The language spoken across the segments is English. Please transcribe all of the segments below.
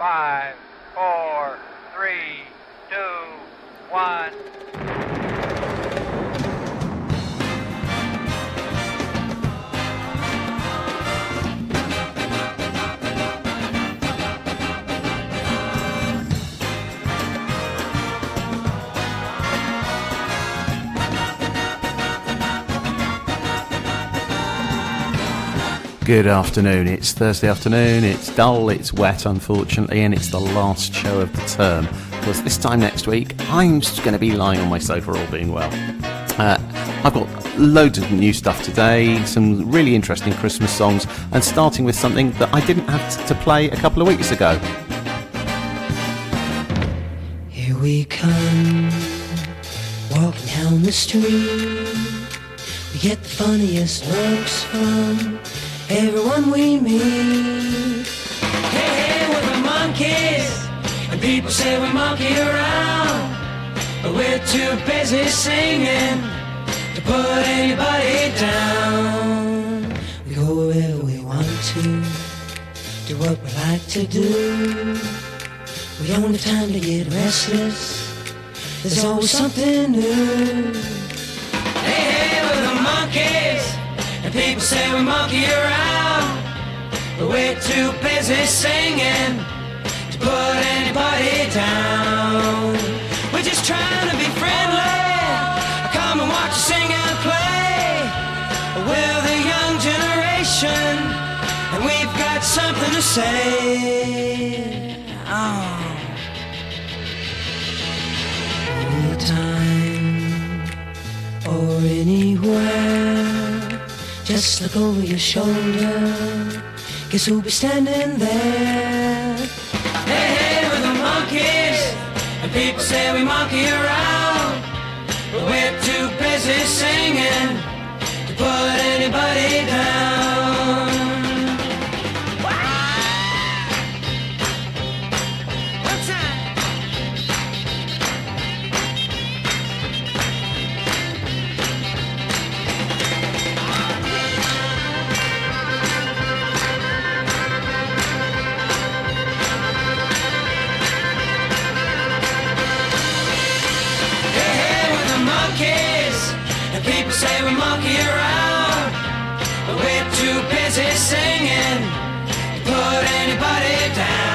Five, Good afternoon. It's Thursday afternoon. It's dull, it's wet, unfortunately, and it's the last show of the term. Because this time next week, I'm just going to be lying on my sofa, all being well. Uh, I've got loads of new stuff today, some really interesting Christmas songs, and starting with something that I didn't have to play a couple of weeks ago. Here we come, walking down the street. We get the funniest looks from everyone we meet. Hey, hey, we're the Monkees, and people say we monkey around. But we're too busy singing to put anybody down. We go wherever we want to, do what we like to do. We don't have time to get restless. There's always something new. And people say we monkey around. But we're too busy singing to put anybody down. We're just trying to be friendly. Come and watch us sing and play. We're the young generation. And we've got something to say. Oh. Anytime or anywhere, just look over your shoulder. Guess who'll be standing there? Hey, hey, we're the Monkees, and people say we monkey around. But we're too busy singing to put anybody down. say we monkey around, but we're too busy singing to put anybody down.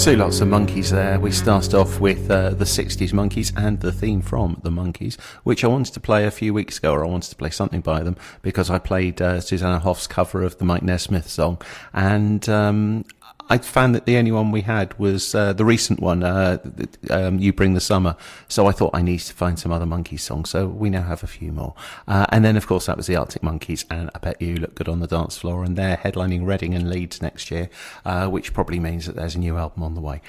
Two lots of monkeys there. We started off with uh, the 60s Monkees and the theme from the Monkees, which I wanted to play a few weeks ago, or I wanted to play something by them because I played uh, Susanna Hoffs' cover of the Mike Nesmith song. And um, I found that the only one we had was uh, the recent one, uh, um, "You Bring the Summer." So I thought I needed to find some other Monkees songs. So we now have a few more. Uh, and then, of course, that was the Arctic Monkeys, and I bet you look good on the dance floor. And they're headlining Reading and Leeds next year, uh, which probably means that there's a new album on the way.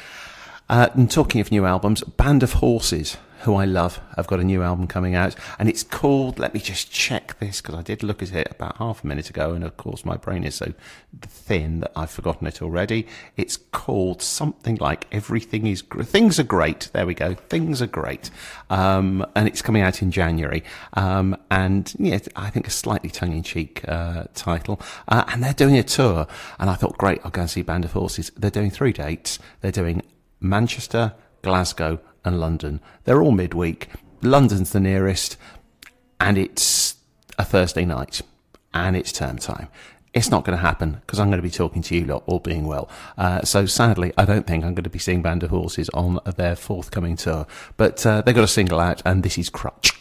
Uh, and talking of new albums, Band of Horses who I love, I've got a new album coming out, and it's called. Let me just check this because I did look at it about half a minute ago, and of course my brain is so thin that I've forgotten it already. It's called something like "Everything is Gr- Things Are Great." There we go. Things are great, um, and it's coming out in January. Um, and yeah, I think a slightly tongue-in-cheek uh, title, uh, and they're doing a tour. And I thought, great, I'll go and see Band of Horses. They're doing three dates. They're doing Manchester, Glasgow, and London. They're all midweek. London's the nearest, and it's a Thursday night, and it's term time. It's not going to happen because I'm going to be talking to you lot, all being well. Uh, so sadly, I don't think I'm going to be seeing Band of Horses on their forthcoming tour. But uh, they've got a single out, and this is Crutch.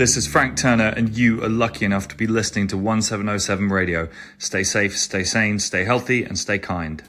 This is Frank Turner, and you are lucky enough to be listening to 1707 Radio. Stay safe, stay sane, stay healthy, and stay kind.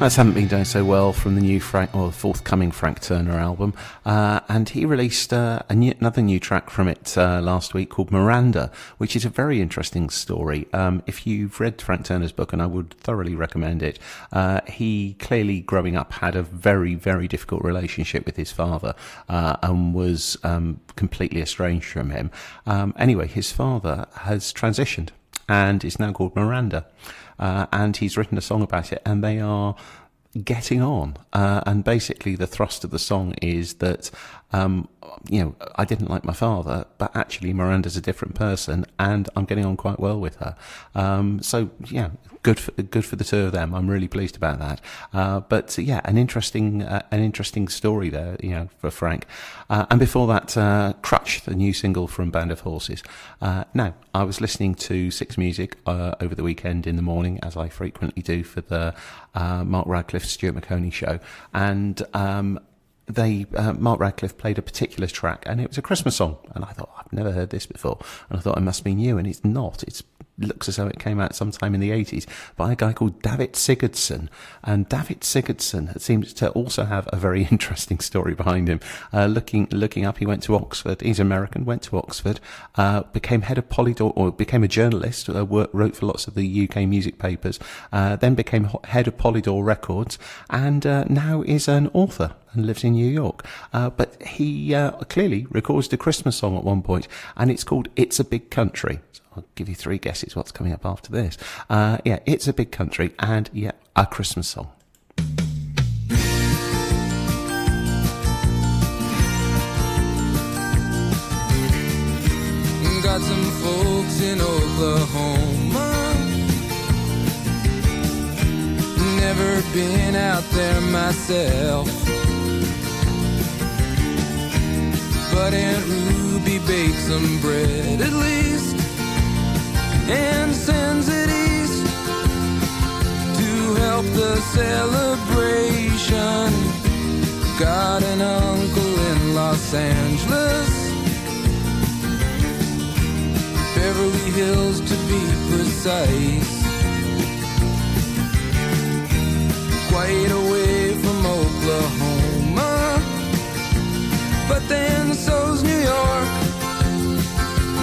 That's haven't been doing so well from the new Frank or forthcoming Frank Turner album, uh, and he released uh, new, another new track from it uh, last week called Miranda, which is a very interesting story. Um, if you've read Frank Turner's book, and I would thoroughly recommend it, uh, he clearly growing up had a very very difficult relationship with his father uh, and was um, completely estranged from him. Um, anyway, his father has transitioned and it's now called Miranda uh, and he's written a song about it, and they are getting on. Uh, and basically, the thrust of the song is that, um, you know, I didn't like my father, but actually, Miranda's a different person, and I'm getting on quite well with her. Um, so, yeah, good for good for the two of them. I'm really pleased about that. Uh, but yeah, an interesting uh, an interesting story there, you know, for Frank. Uh, and before that, uh, Crutch, the new single from Band of Horses. Uh, now, I was listening to Six Music uh, over the weekend in the morning, as I frequently do for the Mark Radcliffe Stuart Maconie show, and um, they uh, Mark Radcliffe played a particular track, and it was a Christmas song. And I thought I've never heard this before, and I thought it must be new, and it's not. It's looks as though it came out sometime in the 80s by a guy called David Sigerson. And David Sigerson seems to also have a very interesting story behind him. Uh, looking looking up, he went to Oxford. He's American, went to Oxford, uh, became head of Polydor, or became a journalist, uh, wrote for lots of the UK music papers, uh, then became head of Polydor Records, and uh, now is an author and lives in New York. Uh, but he uh, clearly records a Christmas song at one point, and it's called "It's a Big Country." I'll give you three guesses what's coming up after this. Uh, yeah, it's a big country, and yeah, a Christmas song. Got some folks in Oklahoma. Never been out there myself. But Aunt Ruby bakes some bread at least and sends it east to help the celebration. Got an uncle in Los Angeles. Beverly Hills to be precise. Quite away from Oklahoma. But then so's New York.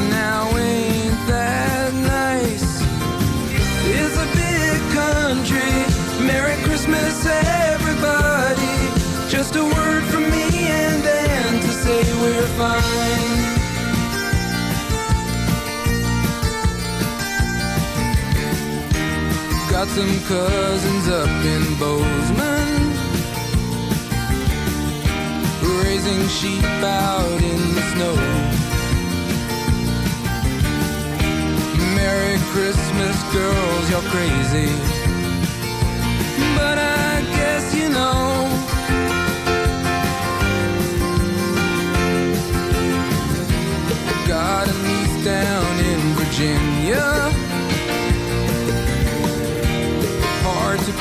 Now ain't Merry Christmas, everybody. Just a word from me and Dan to say we're fine. Got some cousins up in Bozeman Raising sheep out in the snow Merry Christmas, girls, you're crazy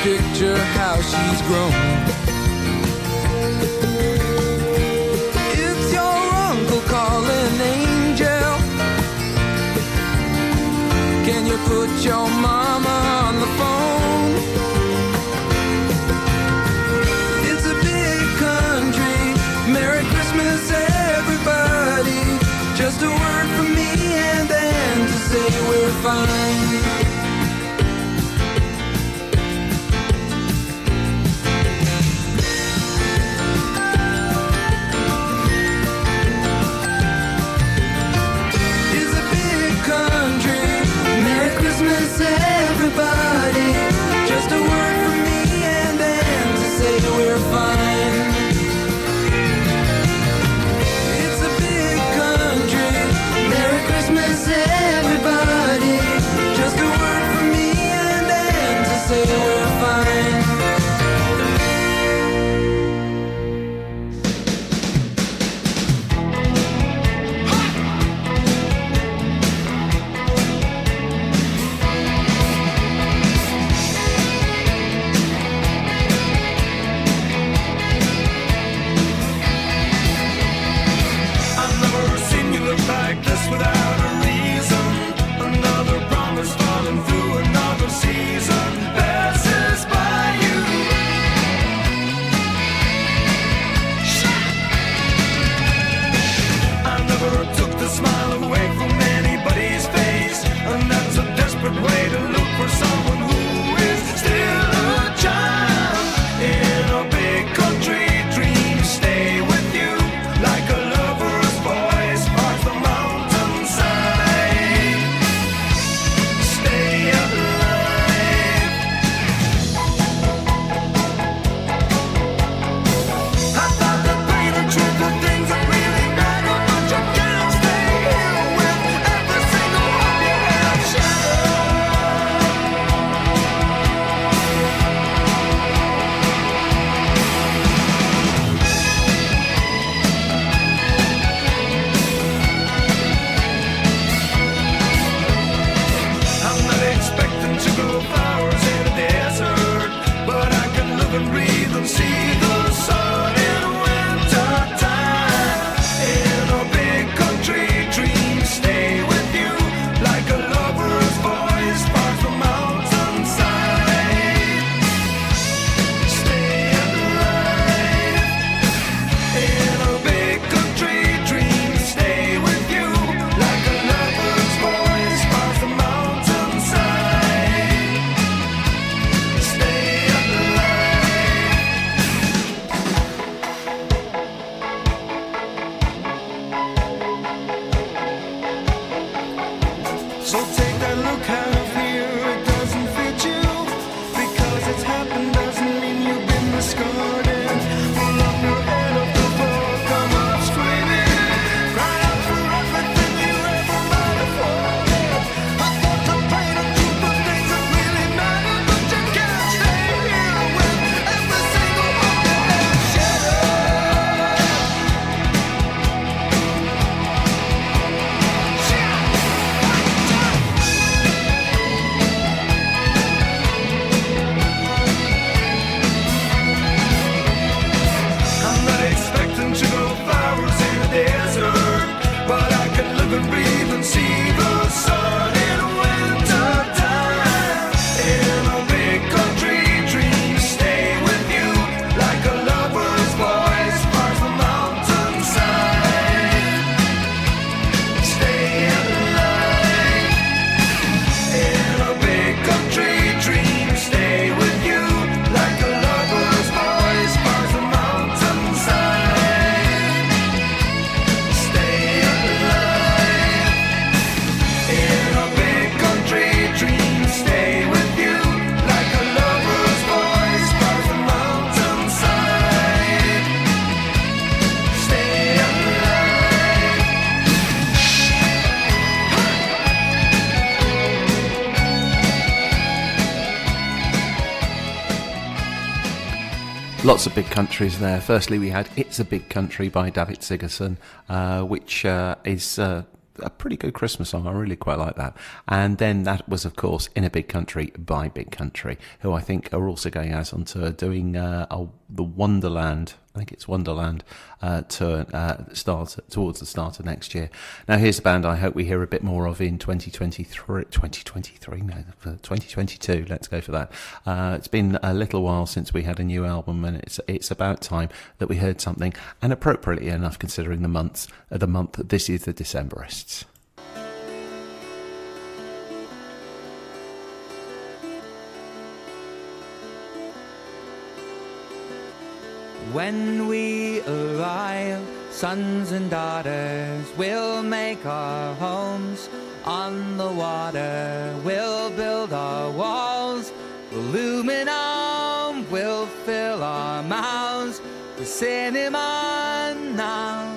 picture how she's grown. It's your uncle calling Angel. Can you put your mama we're countries there. Firstly, we had It's a Big Country by David Sigerson, uh, which uh, is uh, a pretty good Christmas song. I really quite like that. And then that was, of course, In a Big Country by Big Country, who I think are also going out on tour doing uh, a, the Wonderland I think it's Wonderland uh, to uh, start towards the start of next year. Now, here's a band I hope we hear a bit more of in 2023. 2023, no, 2022. Let's go for that. Uh, it's been a little while since we had a new album, and it's it's about time that we heard something. And appropriately enough, considering the months, the month this is the Decemberists. When we arrive, sons and daughters, we'll make our homes on the water. We'll build our walls, aluminum, we'll fill our mouths with cinema now.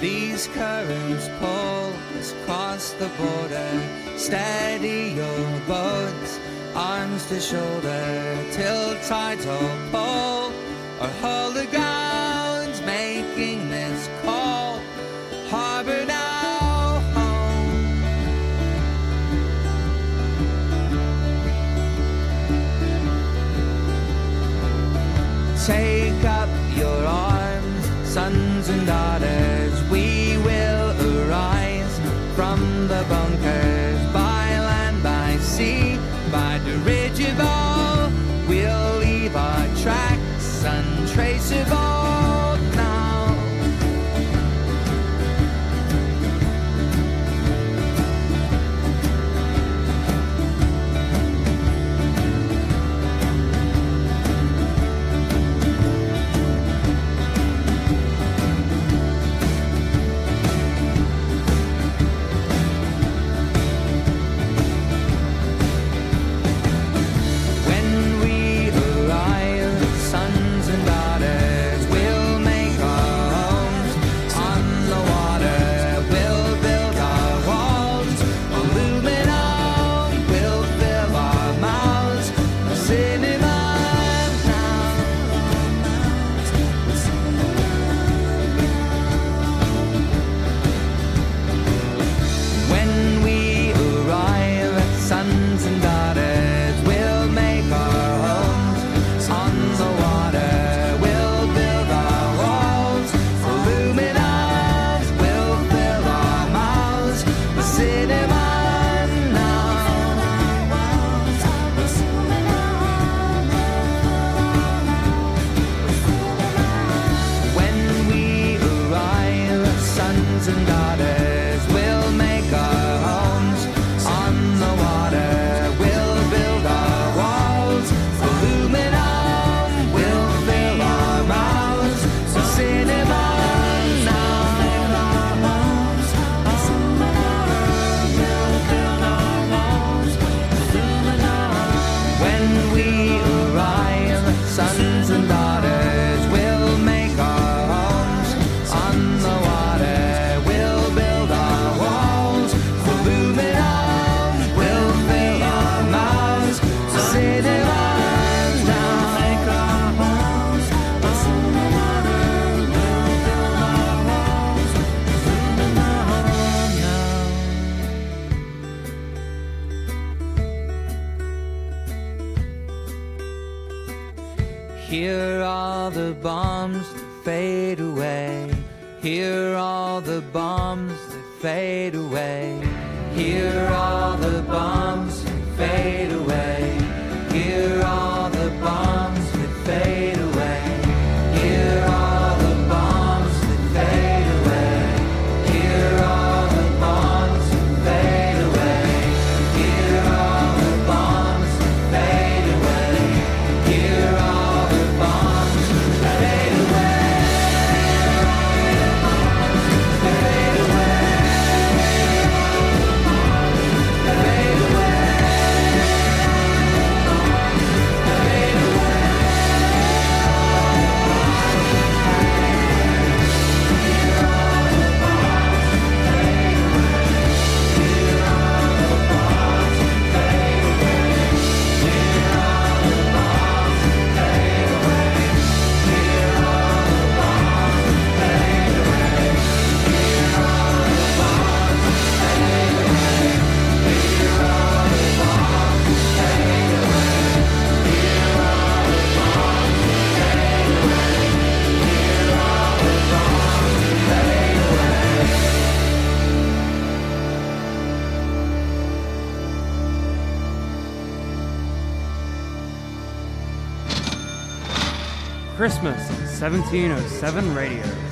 These currents pull us across the border. Steady your boats, arms to shoulder, till tides all pull. Or hold the sun. Christmas 1707 Radio.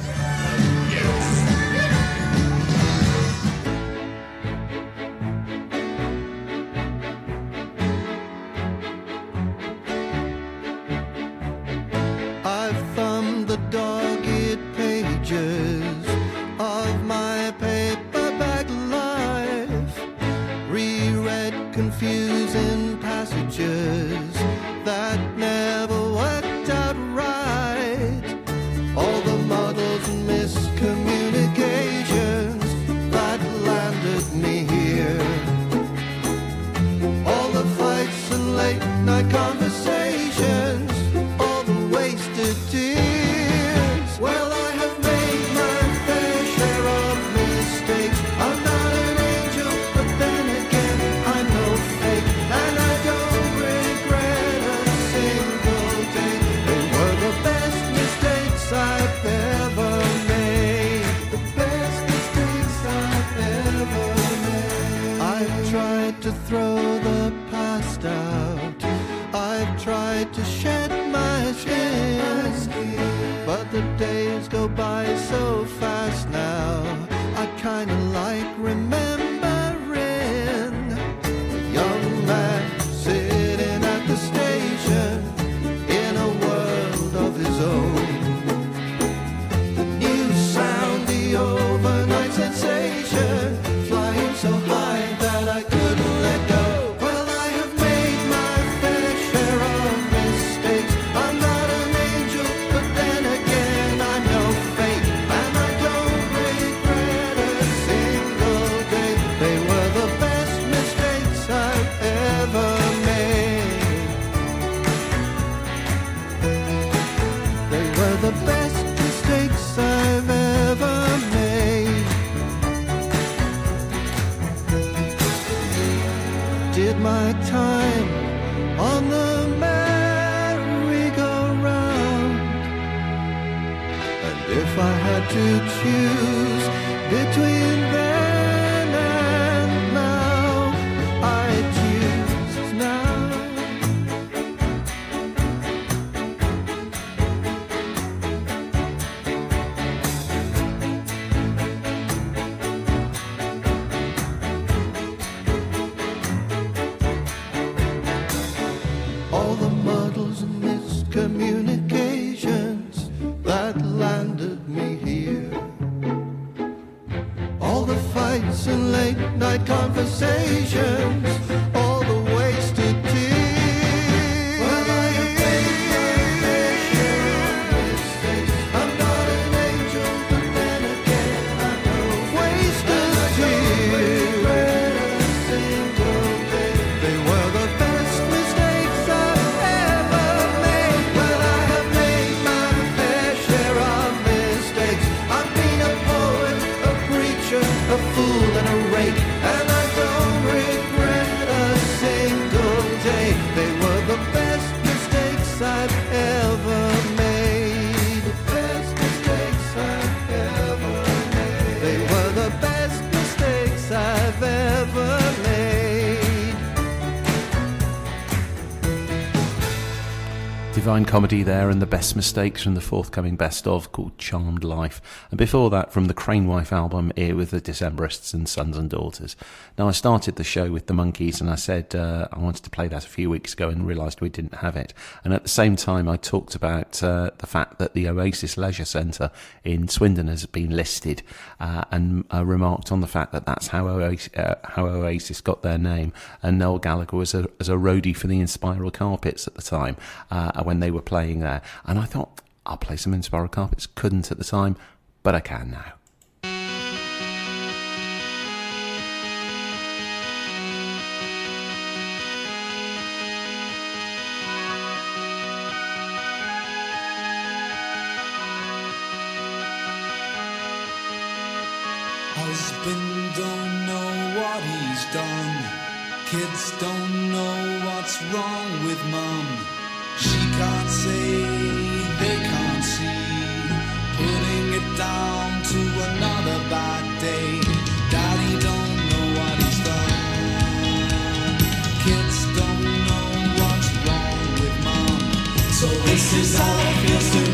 Divine Comedy there, and the best mistakes from the forthcoming best of called Charmed Life. And before that, from the Crane Wife album, here with the Decemberists and Sons and Daughters. Now, I started the show with the Monkees, and I said uh, I wanted to play that a few weeks ago and realised we didn't have it. And at the same time, I talked about uh, the fact that the Oasis Leisure Centre in Swindon has been listed uh, and uh, remarked on the fact that that's how Oasis, uh, how Oasis got their name. And Noel Gallagher was a, was a roadie for the Inspiral Carpets at the time uh, when they were playing there. And I thought, I'll play some Inspiral Carpets. Couldn't at the time, but I can now. Husband don't know what he's done. Kids don't know what's wrong with mom.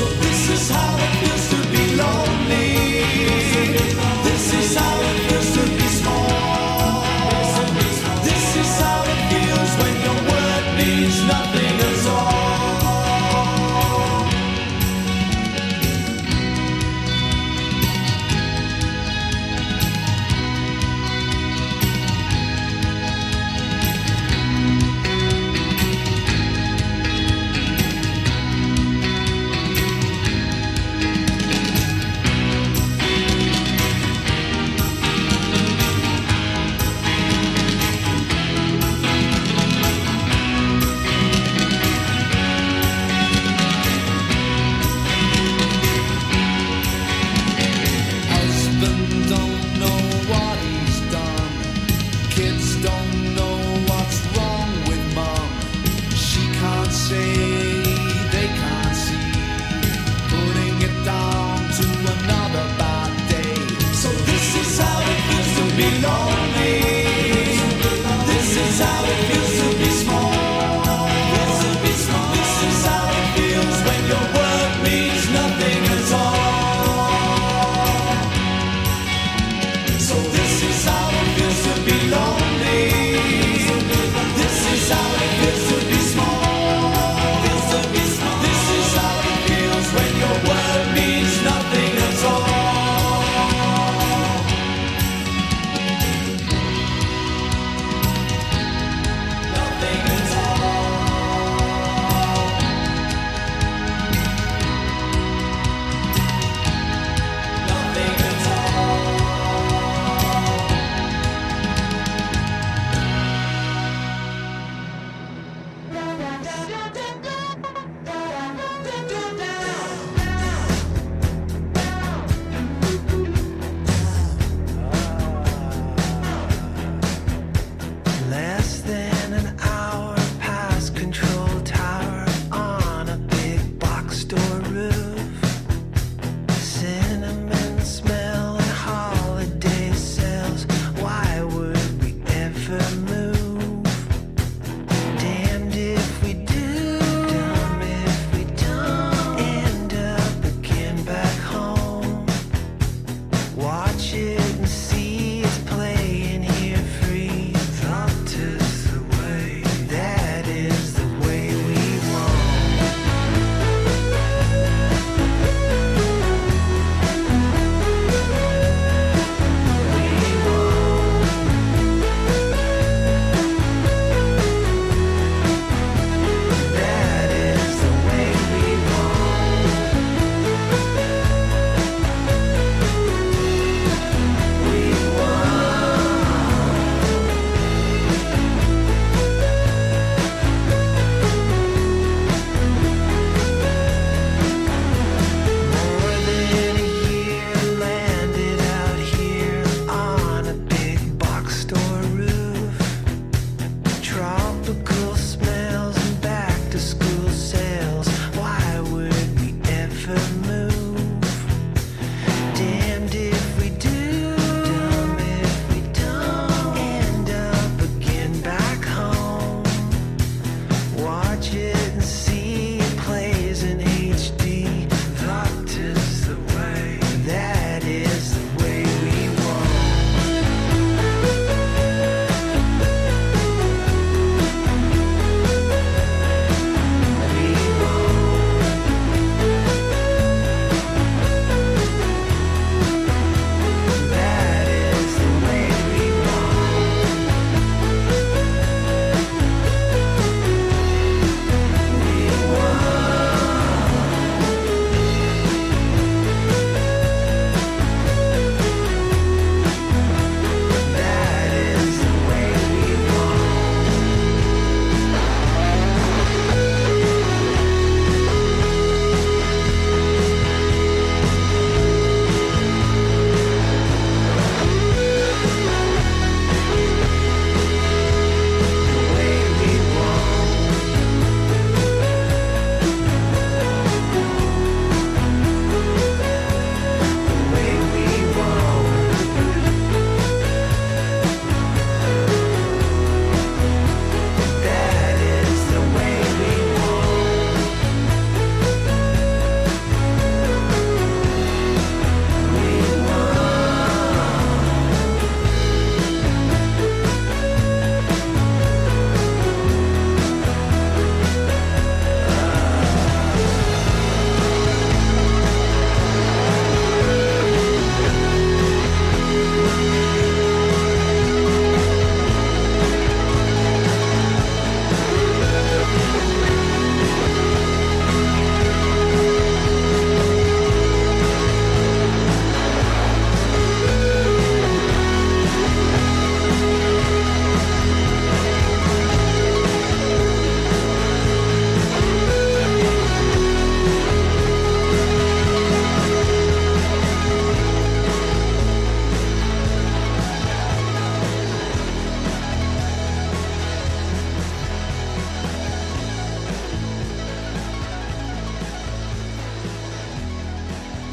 This is how it feels to be lonely. This is how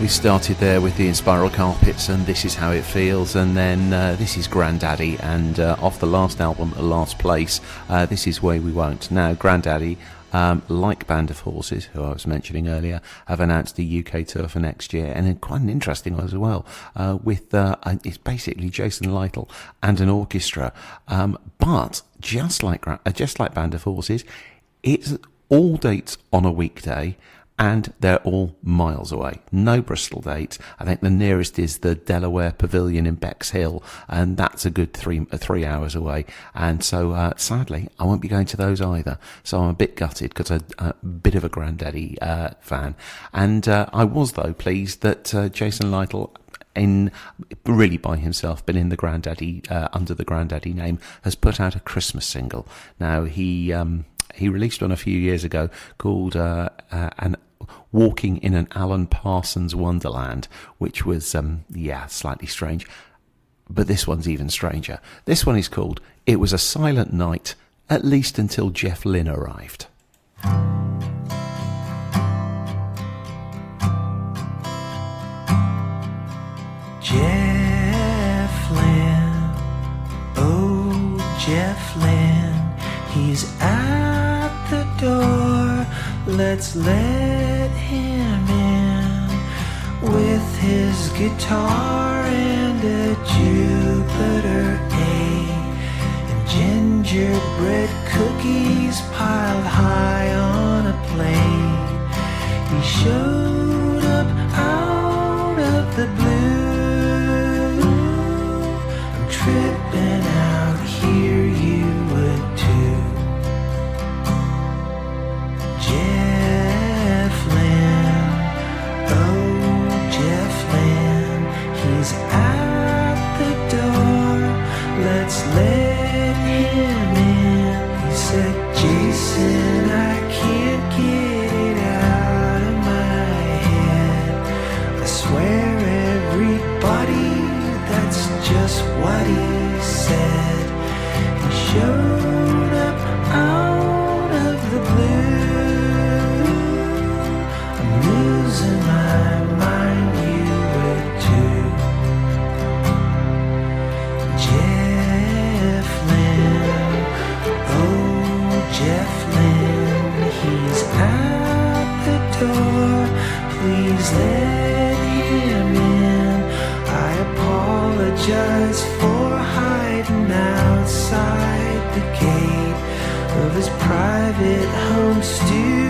we started there with the Inspiral Carpets and This Is How It Feels, and then uh, this is Grandaddy, and uh, off the last album, The Last Place, uh, This Is Way We Won't. Now, Grandaddy, um, like Band of Horses, who I was mentioning earlier, have announced a UK tour for next year, and quite an interesting one as well, uh, with uh, it's basically Jason Lytle and an orchestra. Um, but just like uh, just like Band of Horses, it's all dates on a weekday and they're all miles away. No Bristol dates. I think the nearest is the De La Warr Pavilion in Bexhill, and that's a good three uh, three hours away. And so, uh, sadly, I won't be going to those either. So I'm a bit gutted because I'm a bit of a Grandaddy uh, fan. And uh, I was though pleased that uh, Jason Lytle in really by himself, but in the Grandaddy uh, under the Grandaddy name, has put out a Christmas single. Now he um, he released one a few years ago called uh, uh, an walking in an Alan Parsons Wonderland, which was, um, yeah, slightly strange. But this one's even stranger. This one is called It Was a Silent Night, at least until Jeff Lynne arrived. Jeff Lynne, oh Jeff Lynne, he's at the door. Let's let him in with his guitar and a Jupiter A and gingerbread cookies piled high on a plate. He showed up out of the blue. His private home studio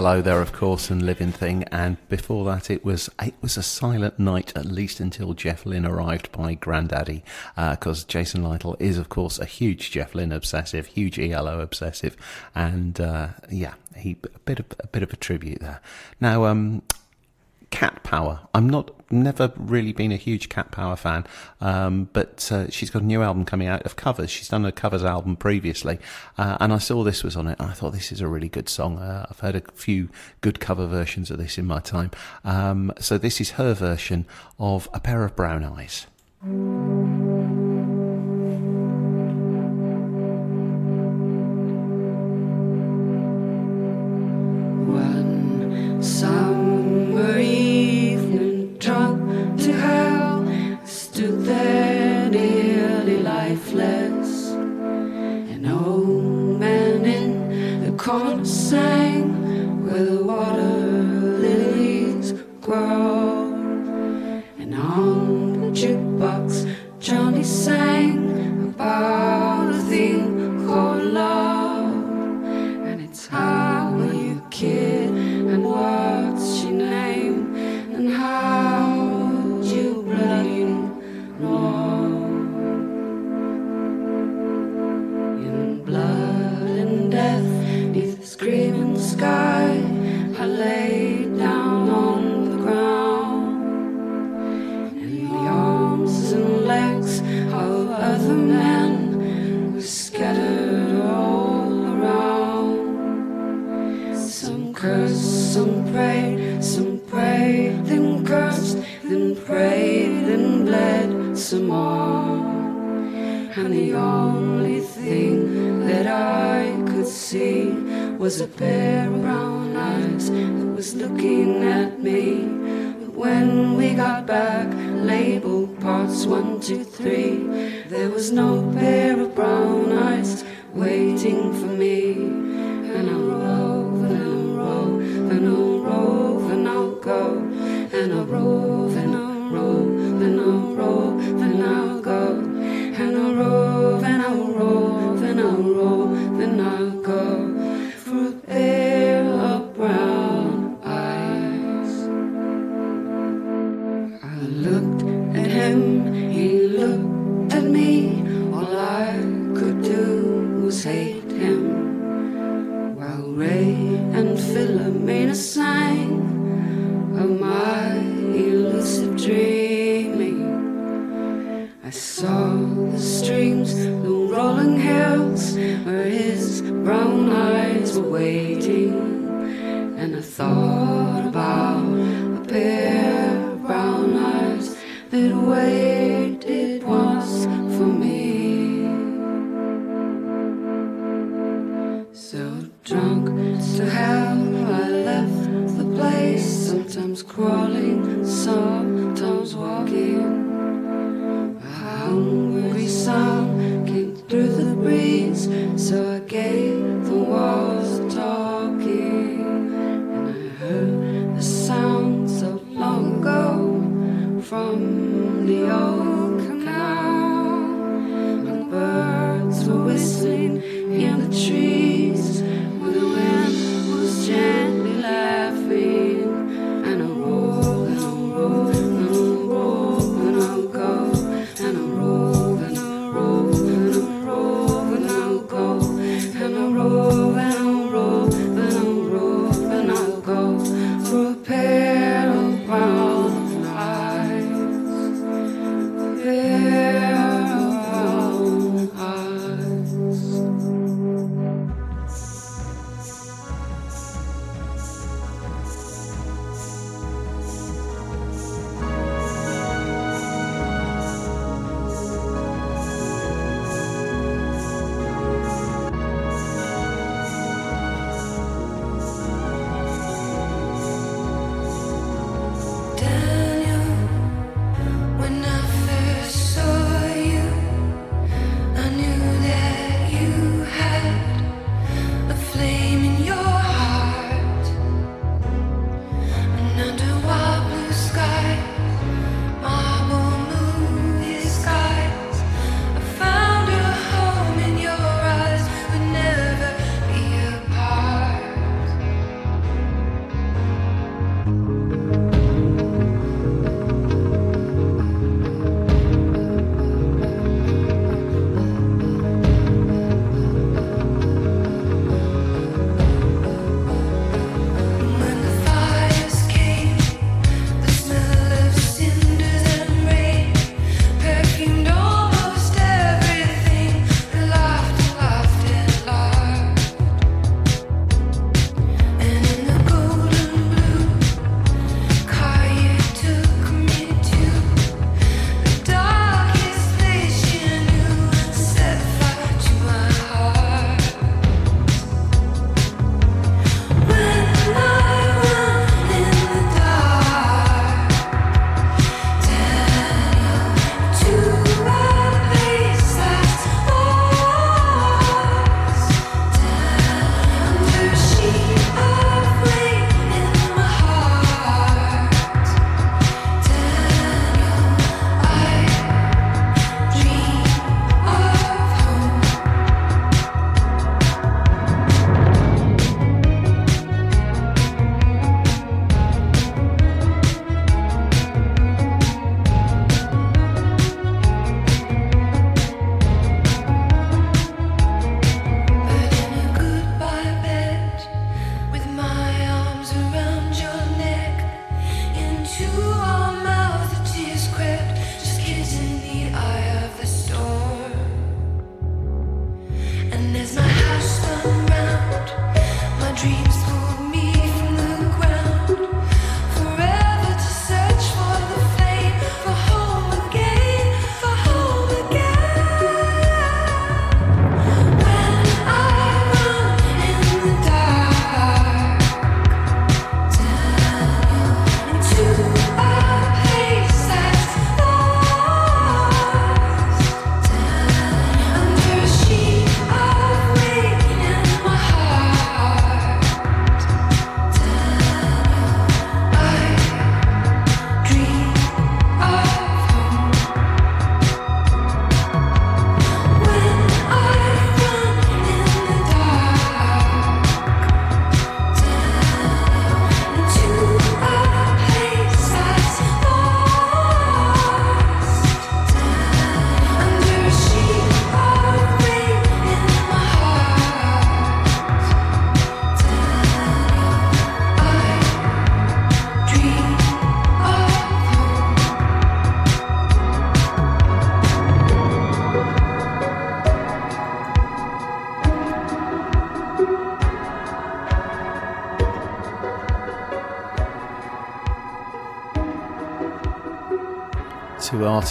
Hello there, of course, and Living Thing. And before that, it was it was a silent night, at least until Jeff Lynne arrived by Grandaddy, because uh, Jason Lytle is, of course, a huge Jeff Lynne obsessive, huge ELO obsessive, and uh, yeah, he a bit of a bit of a tribute there. Now, um, Cat Power. I'm not never really been a huge Cat Power fan, um, but uh, she's got a new album coming out of covers. She's done a covers album previously, uh, and I saw this was on it, and I thought this is a really good song. Uh, I've heard a few good cover versions of this in my time. Um, so this is her version of A Pair of Brown Eyes. sang where the water lilies grow. And on the jukebox, Johnny sang about.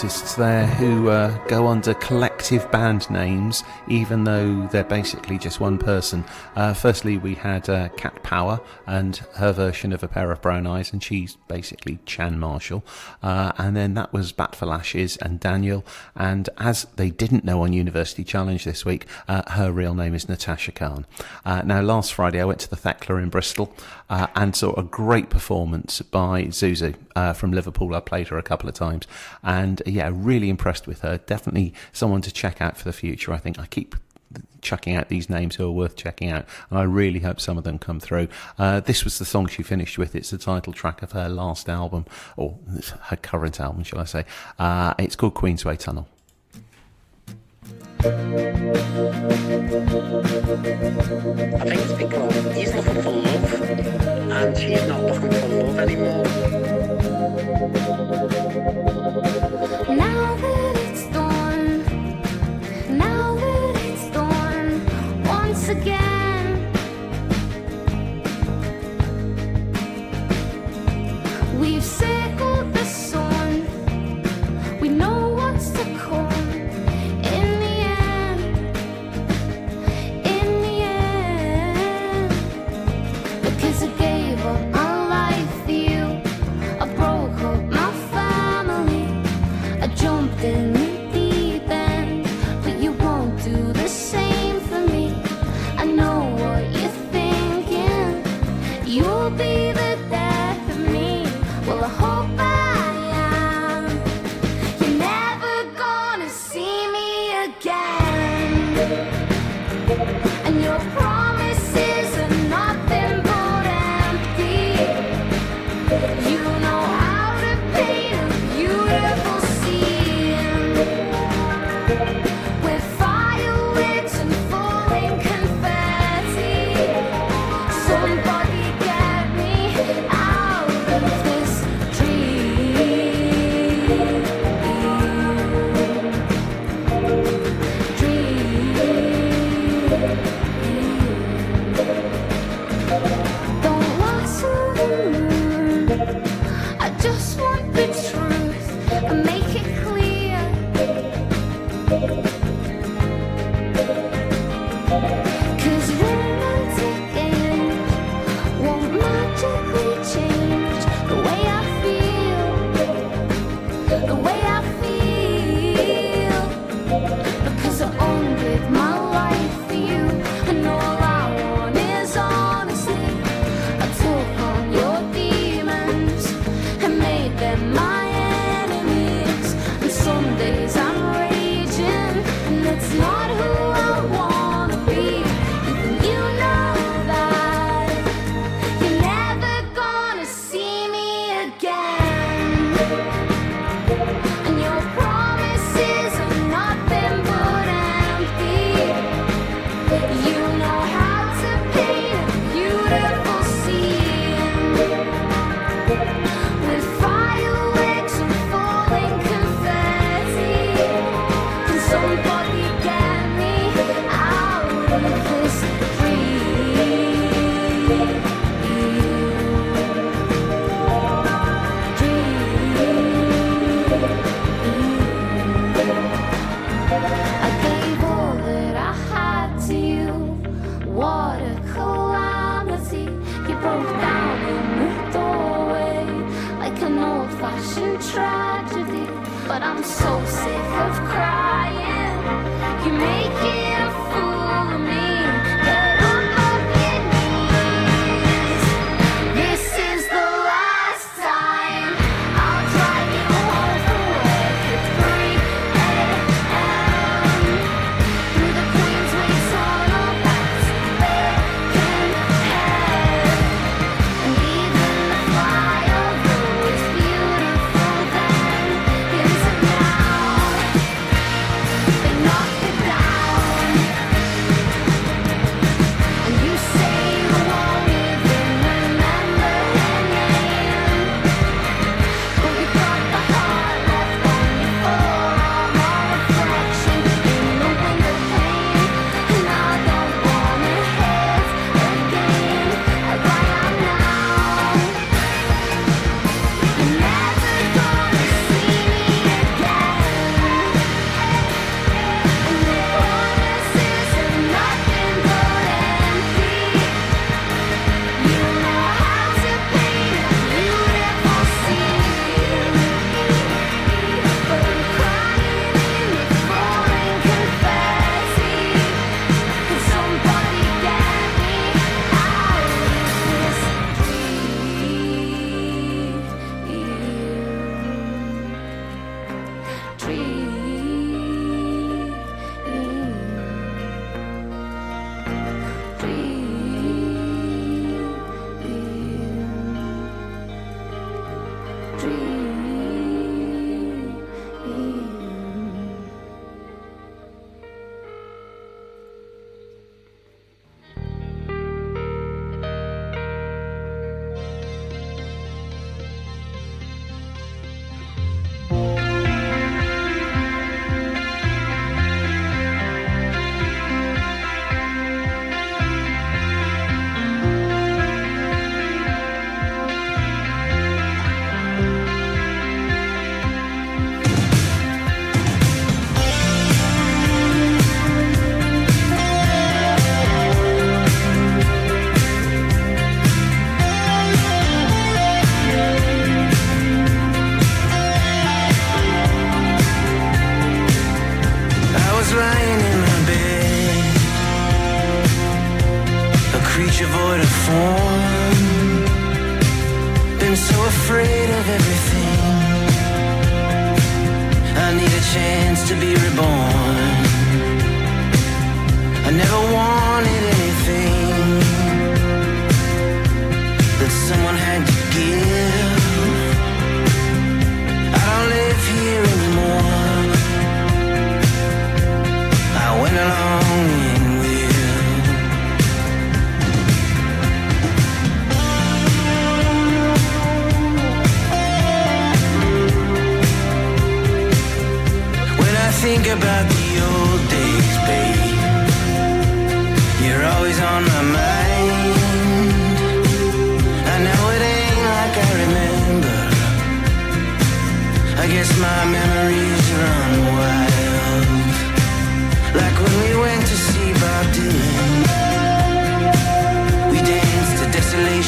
Artists there who uh, go under collective band names, even though they're basically just one person. Uh, firstly, we had uh, Cat Power and her version of A Pair of Brown Eyes, and she's basically Chan Marshall. Uh, and then that was Bat for Lashes and Daniel. And as they didn't know on University Challenge this week, uh, her real name is Natasha Khan. Uh, now, last Friday, I went to the Thekla in Bristol uh, and saw a great performance by Zuzu uh, from Liverpool. I played her a couple of times, and uh, yeah, really impressed with her. Definitely someone to check out for the future. I think I keep chucking out these names who are worth checking out, and I really hope some of them come through. Uh, this was the song she finished with. It's the title track of her last album, or her current album, shall I say? Uh, it's called Queensway Tunnel. I think it's because he's looking for love and she's not looking for love anymore. Now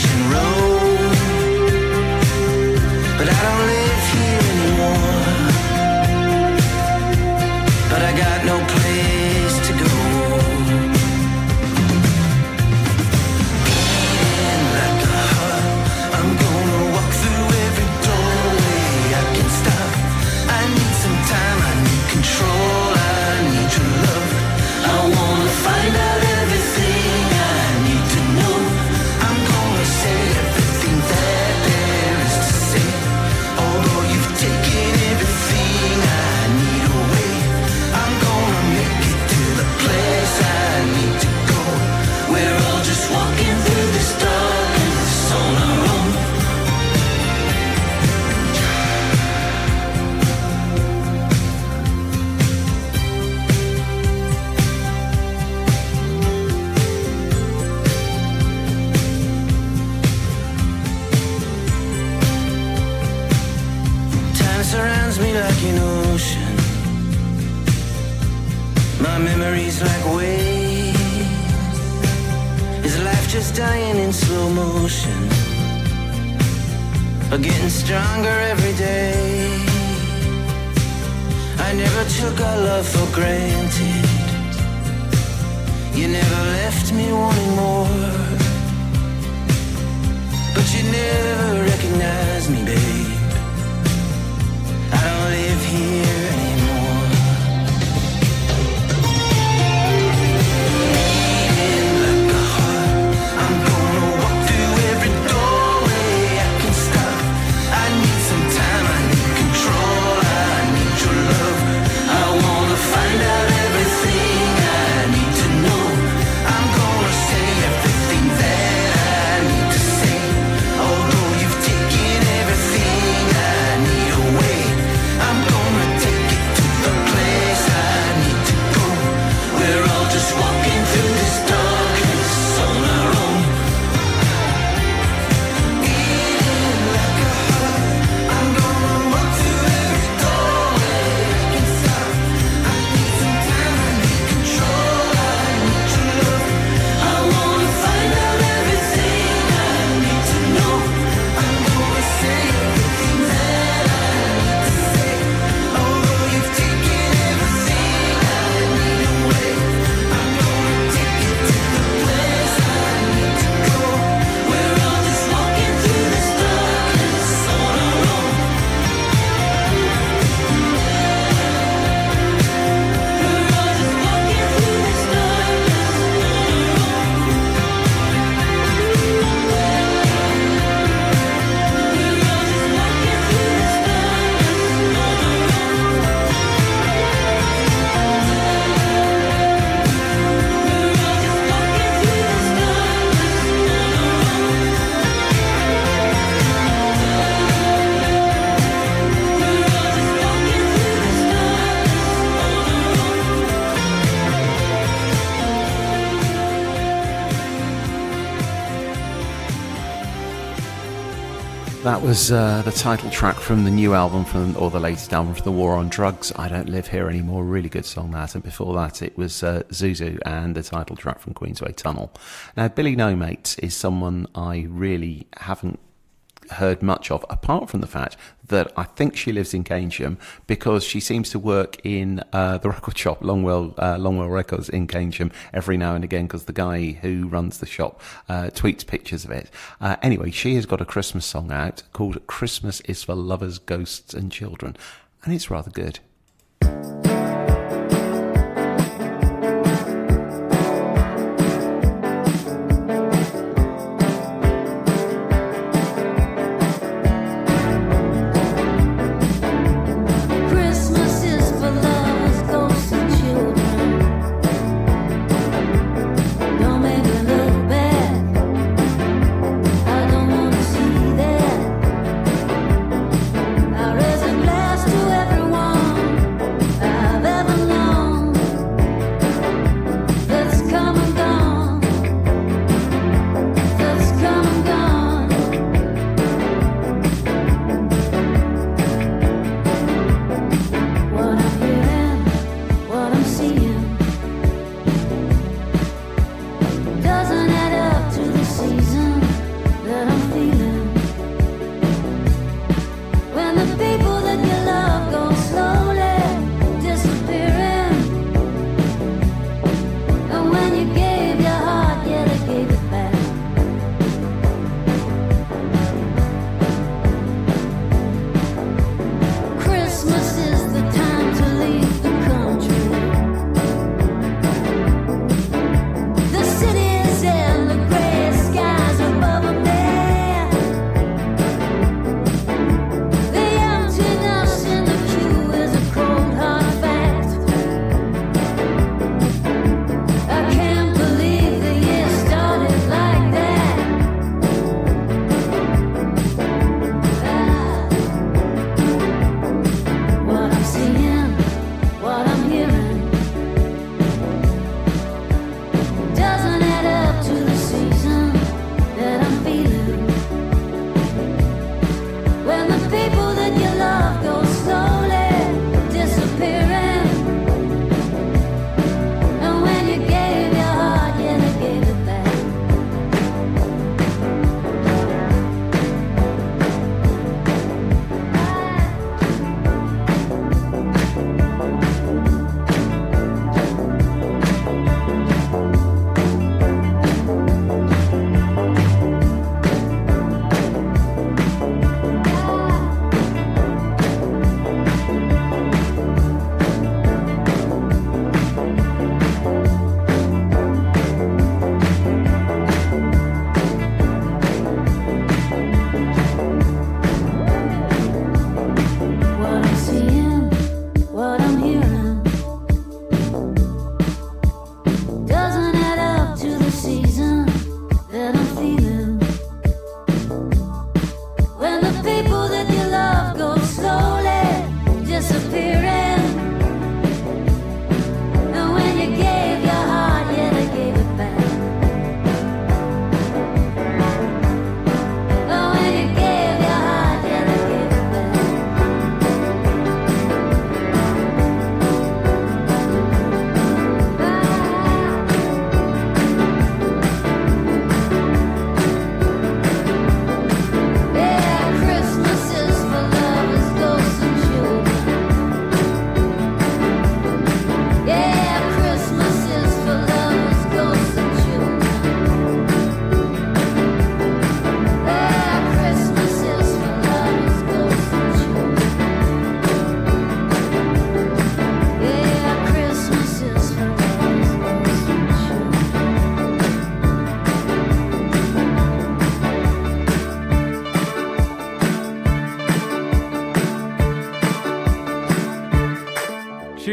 Desolation Road. Was uh, the title track from the new album from, or the latest album from the War on Drugs. I don't live here anymore. Really good song that. And before that, it was uh, Zuzu and the title track from Queensway Tunnel. Now, Billy No Mates is someone I really haven't heard much of, apart from the fact that I think she lives in Keynsham because she seems to work in uh, the record shop, Longwell, uh, Longwell Records in Keynsham, every now and again because the guy who runs the shop uh, tweets pictures of it. Uh, anyway, she has got a Christmas song out called Christmas is for Lovers, Ghosts and Children, and it's rather good.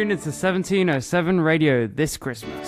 Tuned into 1707 Radio this Christmas.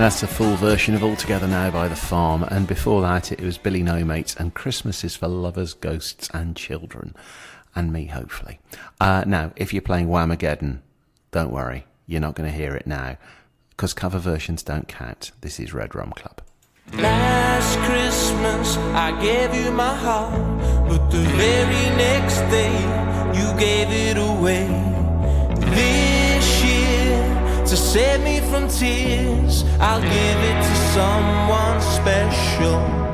that's the full version of Altogether Now by The Farm, and before that it was Billy No Mates and Christmas is for Lovers, Ghosts and Children, and me hopefully. Uh, now, if you're playing Whamageddon, don't worry, you're not going to hear it now, because cover versions don't count. This is Red Rum Club. Last Christmas I gave you my heart, but the very next day you gave it away. This to save me from tears. I'll give it to someone special.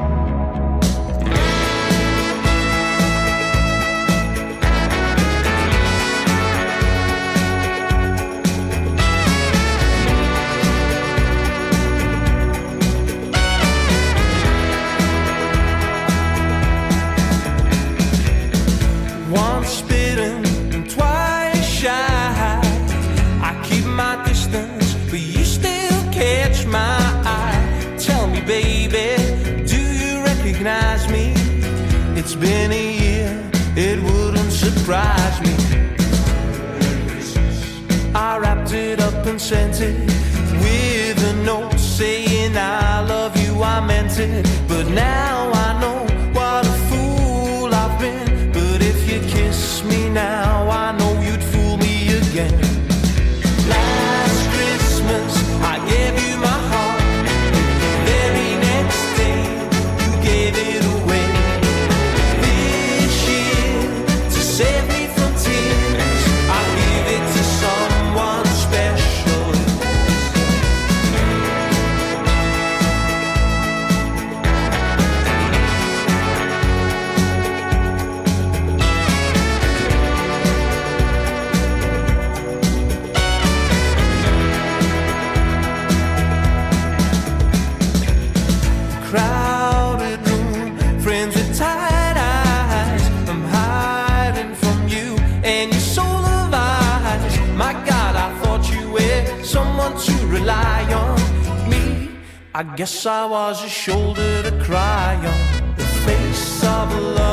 but now I guess I was a shoulder to cry on, the face of love.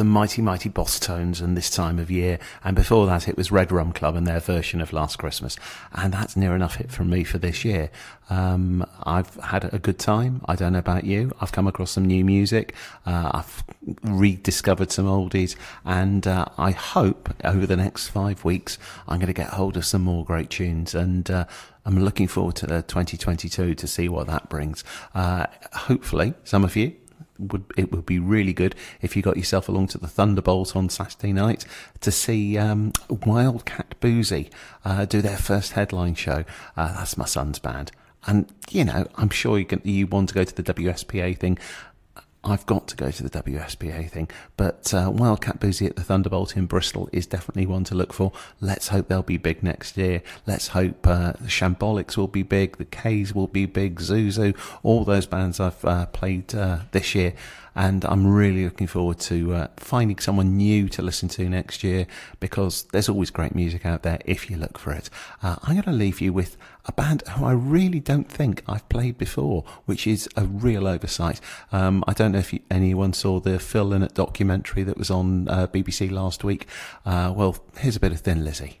The Mighty Mighty Bosstones and this time of year. And before that, it was Red Rum Club and their version of Last Christmas. And that's near enough it from me for this year. Um, I've had a good time. I don't know about you. I've come across some new music. Uh, I've rediscovered some oldies. And uh, I hope over the next five weeks, I'm going to get hold of some more great tunes. And uh, I'm looking forward to 2022 to see what that brings. Uh, hopefully, some of you would it would be really good if you got yourself along to the Thunderbolt on Saturday night to see um, Wildcat Boozy uh, do their first headline show. Uh, that's my son's band, and you know I'm sure you can, you want to go to the WSPA thing. I've got to go to the WSPA thing, but uh, Wildcat Boozy at the Thunderbolt in Bristol is definitely one to look for. Let's hope they'll be big next year. Let's hope uh, the Shambolics will be big, the K's will be big, Zuzu, all those bands I've uh, played uh, this year and I'm really looking forward to uh, finding someone new to listen to next year because there's always great music out there if you look for it. Uh, I'm going to leave you with a band who I really don't think I've played before, which is a real oversight. Um, I don't know if you, anyone saw the Phil Lynott documentary that was on uh, BBC last week. Uh, well, here's a bit of Thin Lizzy.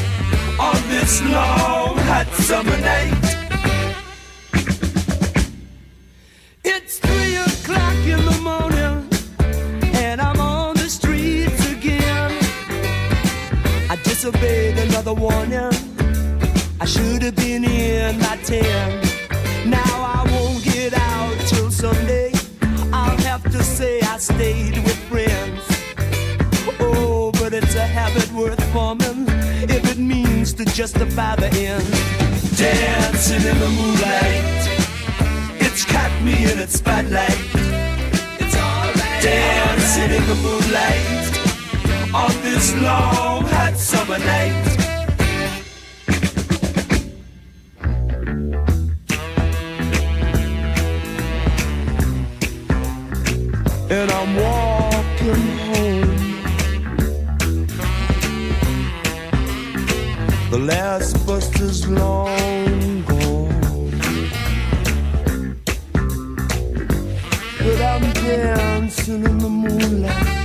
on this long hot summer night. It's three o'clock in the morning, and I'm on the streets again. I disobeyed another warning. I should have been in by ten. Now I won't get out till Sunday. I'll have to say I stayed with friends. Oh, but it's a habit worth forming means to justify the end. Dancing in the moonlight, it's caught me in its spotlight. It's alright. Dancing in the moonlight on this long hot summer night. and I'm walking The last bus is long gone, but I'm dancing in the moonlight.